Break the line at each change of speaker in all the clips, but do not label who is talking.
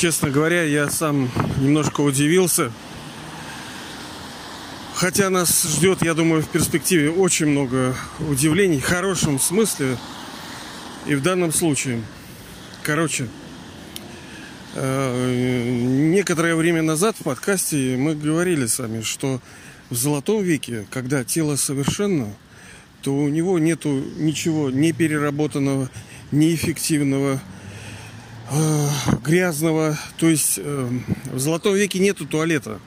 Честно говоря, я сам немножко удивился. Хотя нас ждет, я думаю, в перспективе очень много удивлений, в хорошем смысле и в данном случае. Короче, э, некоторое время назад в подкасте мы говорили сами, что в золотом веке, когда тело совершенно, то у него нету ничего не переработанного, неэффективного, э, грязного. То есть э, в золотом веке нету туалета.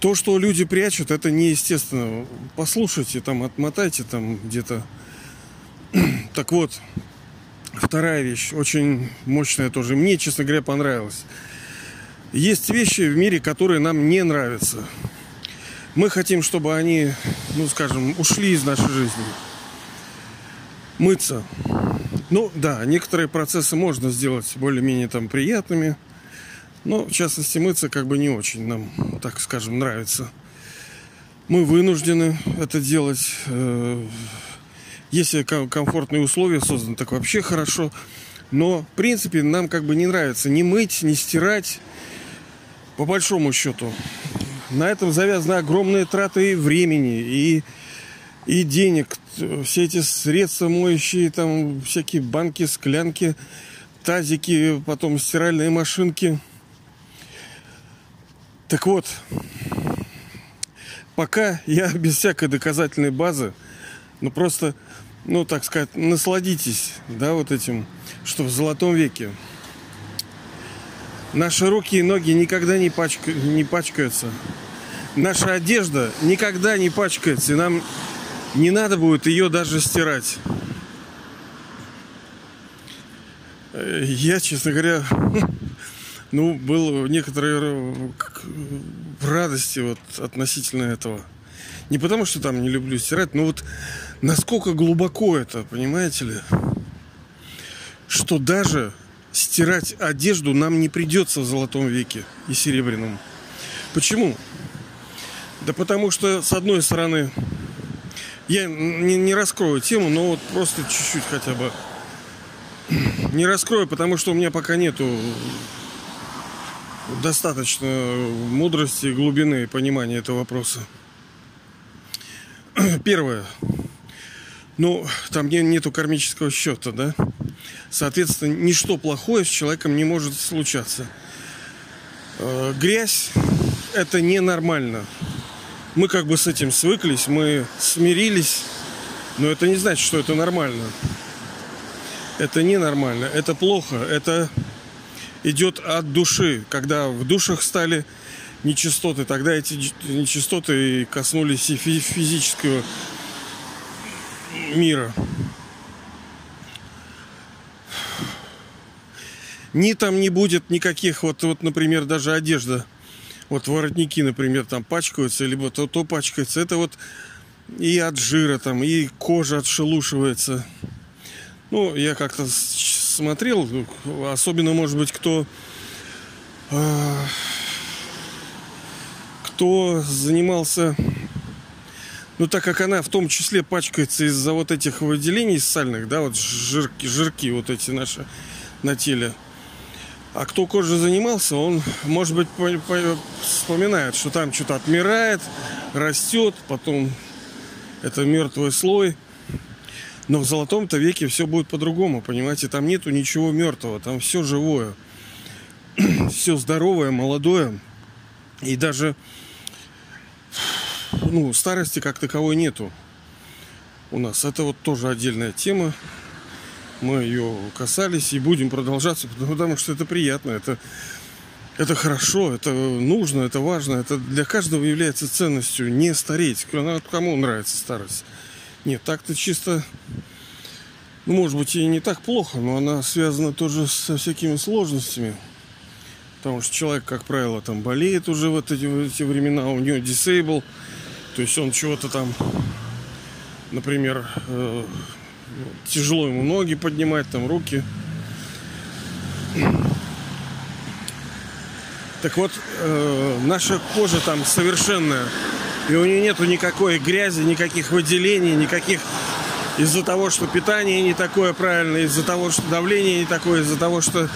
То, что люди прячут, это неестественно. Послушайте, там, отмотайте там где-то. Так вот, вторая вещь, очень мощная тоже. Мне, честно говоря, понравилась. Есть вещи в мире, которые нам не нравятся. Мы хотим, чтобы они, ну, скажем, ушли из нашей жизни. Мыться. Ну, да, некоторые процессы можно сделать более-менее там приятными. Но, в частности, мыться как бы не очень нам, так скажем, нравится. Мы вынуждены это делать. Э, если комфортные условия созданы, так вообще хорошо. Но, в принципе, нам как бы не нравится ни мыть, ни стирать. По большому счету на этом завязаны огромные траты времени, и, и денег. Все эти средства моющие, там всякие банки, склянки, тазики, потом стиральные машинки. Так вот, пока я без всякой доказательной базы, ну просто, ну так сказать, насладитесь, да, вот этим, что в золотом веке Наши руки и ноги никогда не, пачка... не пачкаются. Наша одежда никогда не пачкается. И нам не надо будет ее даже стирать. Я, честно говоря, ну, был в некоторой радости вот относительно этого. Не потому, что там не люблю стирать, но вот насколько глубоко это, понимаете ли? Что даже стирать одежду нам не придется в золотом веке и серебряном. Почему? Да потому что, с одной стороны, я не, не раскрою тему, но вот просто чуть-чуть хотя бы. Не раскрою, потому что у меня пока нету достаточно мудрости, глубины и понимания этого вопроса. Первое. Ну, там не, нету кармического счета, да? Соответственно, ничто плохое с человеком не может случаться. Э, грязь – это ненормально. Мы как бы с этим свыклись, мы смирились, но это не значит, что это нормально. Это ненормально, это плохо, это идет от души. Когда в душах стали нечистоты, тогда эти нечистоты коснулись и физического мира. Ни там не будет никаких, вот, вот, например, даже одежда. Вот воротники, например, там пачкаются, либо то, то пачкается. Это вот и от жира там, и кожа отшелушивается. Ну, я как-то смотрел, особенно, может быть, кто э, кто занимался ну, так как она в том числе пачкается из-за вот этих выделений сальных, да, вот жирки, жирки вот эти наши на теле. А кто кожей занимался, он, может быть, вспоминает, что там что-то отмирает, растет, потом это мертвый слой. Но в золотом-то веке все будет по-другому, понимаете? Там нету ничего мертвого, там все живое. все здоровое, молодое. И даже ну, старости как таковой нету у нас. Это вот тоже отдельная тема. Мы ее касались и будем продолжаться, потому что это приятно, это, это хорошо, это нужно, это важно. Это для каждого является ценностью не стареть. Кому нравится старость? Нет, так-то чисто, ну, может быть, и не так плохо, но она связана тоже со всякими сложностями. Потому что человек, как правило, там болеет уже в эти, в эти времена, у него disable – то есть он чего-то там, например, э, тяжело ему ноги поднимать, там руки. Так вот, э, наша кожа там совершенная. И у нее нету никакой грязи, никаких выделений, никаких из-за того, что питание не такое правильное, из-за того, что давление не такое, из-за того, что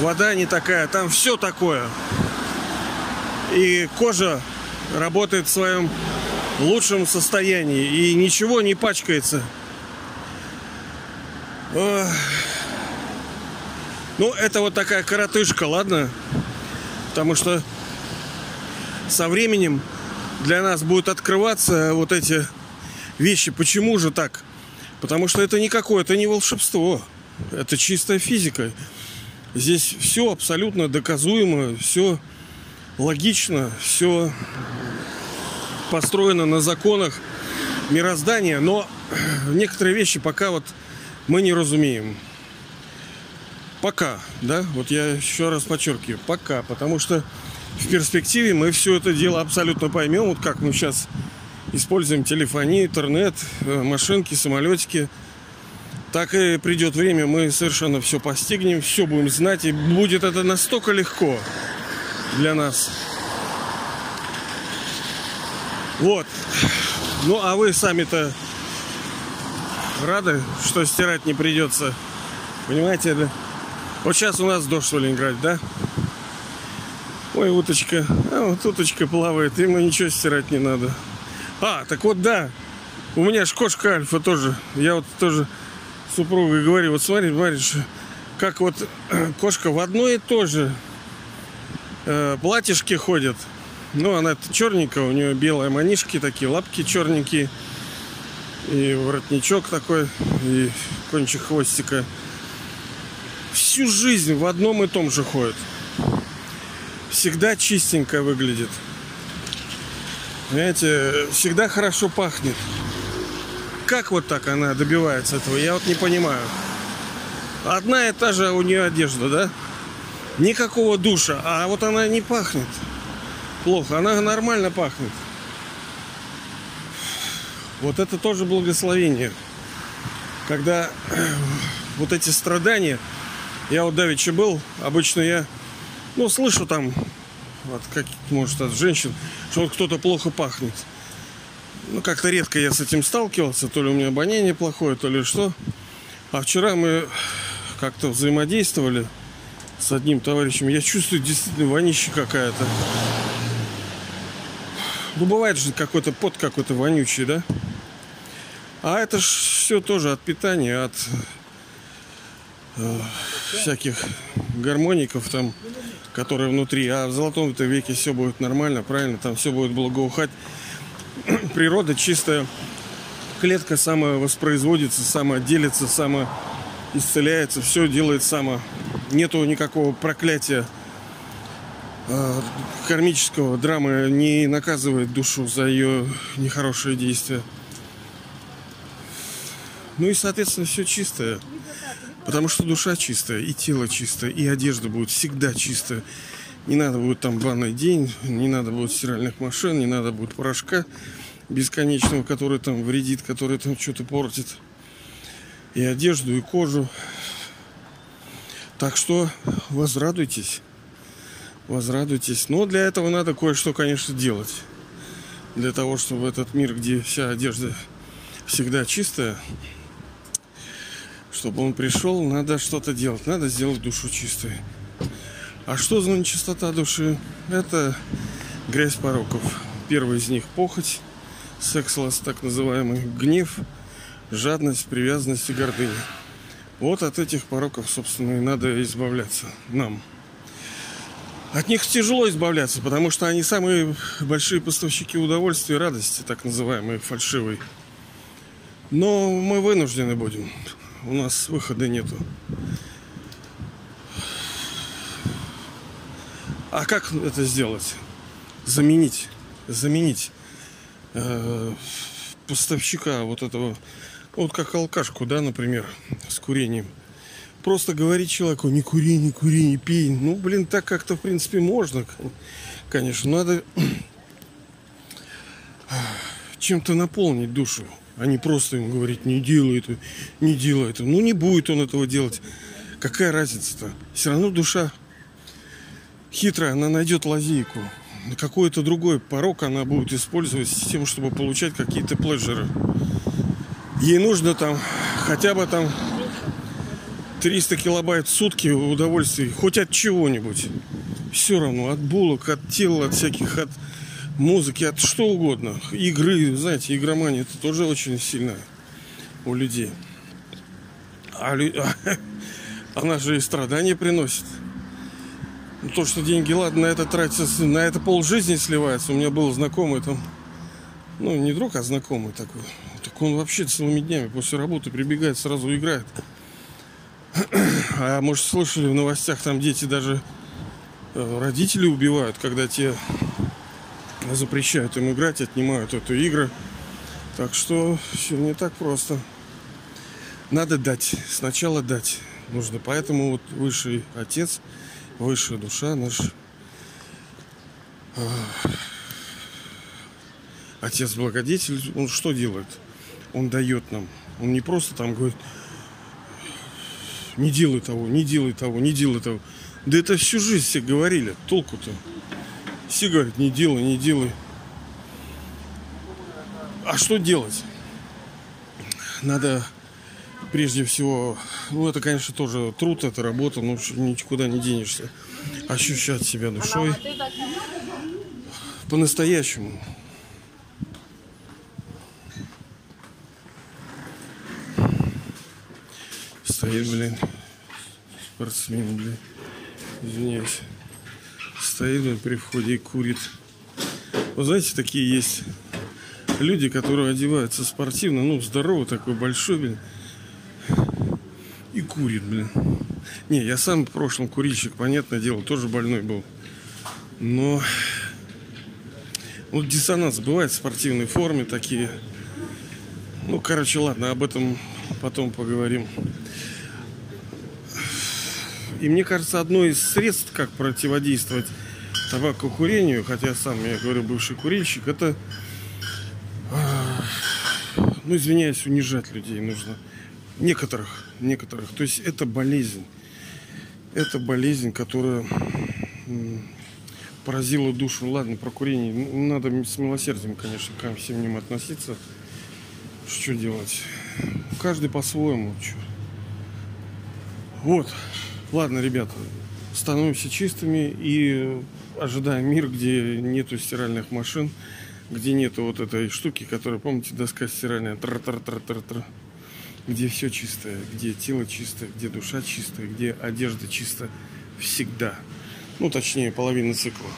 вода не такая, там все такое. И кожа работает в своем лучшем состоянии и ничего не пачкается. Ну, это вот такая коротышка, ладно? Потому что со временем для нас будут открываться вот эти вещи. Почему же так? Потому что это никакое, это не волшебство. Это чистая физика. Здесь все абсолютно доказуемо, все логично, все построено на законах мироздания, но некоторые вещи пока вот мы не разумеем. Пока, да, вот я еще раз подчеркиваю, пока, потому что в перспективе мы все это дело абсолютно поймем, вот как мы сейчас используем телефонию, интернет, э, машинки, самолетики. Так и придет время, мы совершенно все постигнем, все будем знать, и будет это настолько легко для нас. Вот. Ну, а вы сами-то рады, что стирать не придется? Понимаете, да? Вот сейчас у нас дождь в Ленинграде, да? Ой, уточка. А, вот уточка плавает, ему ничего стирать не надо. А, так вот, да. У меня ж кошка Альфа тоже. Я вот тоже супругой говорю, вот смотри, смотришь, как вот кошка в одно и то же э, платьишке ходит. Ну, она черненькая, у нее белые манишки такие, лапки черненькие. И воротничок такой, и кончик хвостика. Всю жизнь в одном и том же ходит. Всегда чистенько выглядит. Понимаете, всегда хорошо пахнет. Как вот так она добивается этого, я вот не понимаю. Одна и та же у нее одежда, да? Никакого душа, а вот она не пахнет плохо, она нормально пахнет. Вот это тоже благословение. Когда вот эти страдания, я вот давеча был, обычно я, ну, слышу там, вот, как, может, от женщин, что вот кто-то плохо пахнет. Ну, как-то редко я с этим сталкивался, то ли у меня обоняние плохое, то ли что. А вчера мы как-то взаимодействовали с одним товарищем. Я чувствую действительно вонища какая-то. Ну, бывает же какой-то пот какой-то вонючий, да? А это ж все тоже от питания, от э, всяких гармоников там, которые внутри. А в золотом -то веке все будет нормально, правильно? Там все будет благоухать. Природа чистая. Клетка самая воспроизводится, самая делится, самая исцеляется. Все делает сама. Нету никакого проклятия Э, кармического драмы не наказывает душу за ее нехорошие действия. Ну и, соответственно, все чистое. Потому что душа чистая, и тело чистое, и одежда будет всегда чистая. Не надо будет там банный день, не надо будет стиральных машин, не надо будет порошка бесконечного, который там вредит, который там что-то портит. И одежду, и кожу. Так что возрадуйтесь возрадуйтесь. Но для этого надо кое-что, конечно, делать. Для того, чтобы этот мир, где вся одежда всегда чистая, чтобы он пришел, надо что-то делать. Надо сделать душу чистой. А что за нечистота души? Это грязь пороков. Первый из них похоть, секс-ласт, так называемый, гнев, жадность, привязанность и гордыня. Вот от этих пороков, собственно, и надо избавляться нам. От них тяжело избавляться, потому что они самые большие поставщики удовольствия и радости, так называемые, фальшивой. Но мы вынуждены будем. У нас выхода нету. А как это сделать? Заменить. Заменить э, поставщика вот этого, вот как алкашку, да, например, с курением – просто говорить человеку, не кури, не кури, не пей. Ну, блин, так как-то, в принципе, можно, конечно. Надо чем-то наполнить душу, а не просто ему говорить, не делай это, не делай это. Ну, не будет он этого делать. Какая разница-то? Все равно душа хитрая, она найдет лазейку. Какой-то другой порог она будет использовать с тем, чтобы получать какие-то пледжеры. Ей нужно там хотя бы там 300 килобайт в сутки удовольствия, хоть от чего-нибудь. Все равно, от булок, от тела, от всяких, от музыки, от что угодно. Игры, знаете, игромания это тоже очень сильно у людей. А, она же и страдания приносит. Ну, то, что деньги, ладно, на это тратится, на это пол жизни сливается. У меня был знакомый там, ну, не друг, а знакомый такой. Так он вообще целыми днями после работы прибегает, сразу играет. А может, слышали в новостях, там дети даже э, родители убивают, когда те запрещают им играть, отнимают эту игры. Так что все не так просто. Надо дать. Сначала дать нужно. Поэтому вот высший отец, высшая душа наш э, отец благодетель, он что делает? Он дает нам. Он не просто там говорит, не делай того, не делай того, не делай того. Да это всю жизнь все говорили. Толку-то. Все говорят, не делай, не делай. А что делать? Надо прежде всего, ну это, конечно, тоже труд, это работа, но никуда не денешься. Ощущать себя душой по-настоящему. Стоит, блин, спортсмен, блин, извиняюсь. Стоит, при входе и курит. Вы знаете, такие есть люди, которые одеваются спортивно, ну, здоровый такой, большой, блин, и курит, блин. Не, я сам в прошлом курильщик, понятное дело, тоже больной был. Но вот диссонанс бывает в спортивной форме такие. Ну, короче, ладно, об этом потом поговорим. И мне кажется, одно из средств, как противодействовать табакокурению, хотя сам, я говорю, бывший курильщик, это, ну, извиняюсь, унижать людей нужно. Некоторых, некоторых. То есть это болезнь. Это болезнь, которая поразила душу. Ладно, про курение. Надо с милосердием, конечно, ко всем ним относиться. Что делать? Каждый по-своему. Вот. Ладно, ребята, становимся чистыми и ожидаем мир, где нету стиральных машин, где нету вот этой штуки, которая, помните, доска стиральная, тр-тр-тр-тр-тр где все чистое, где тело чистое, где душа чистая, где одежда чистая всегда. Ну, точнее, половина цикла.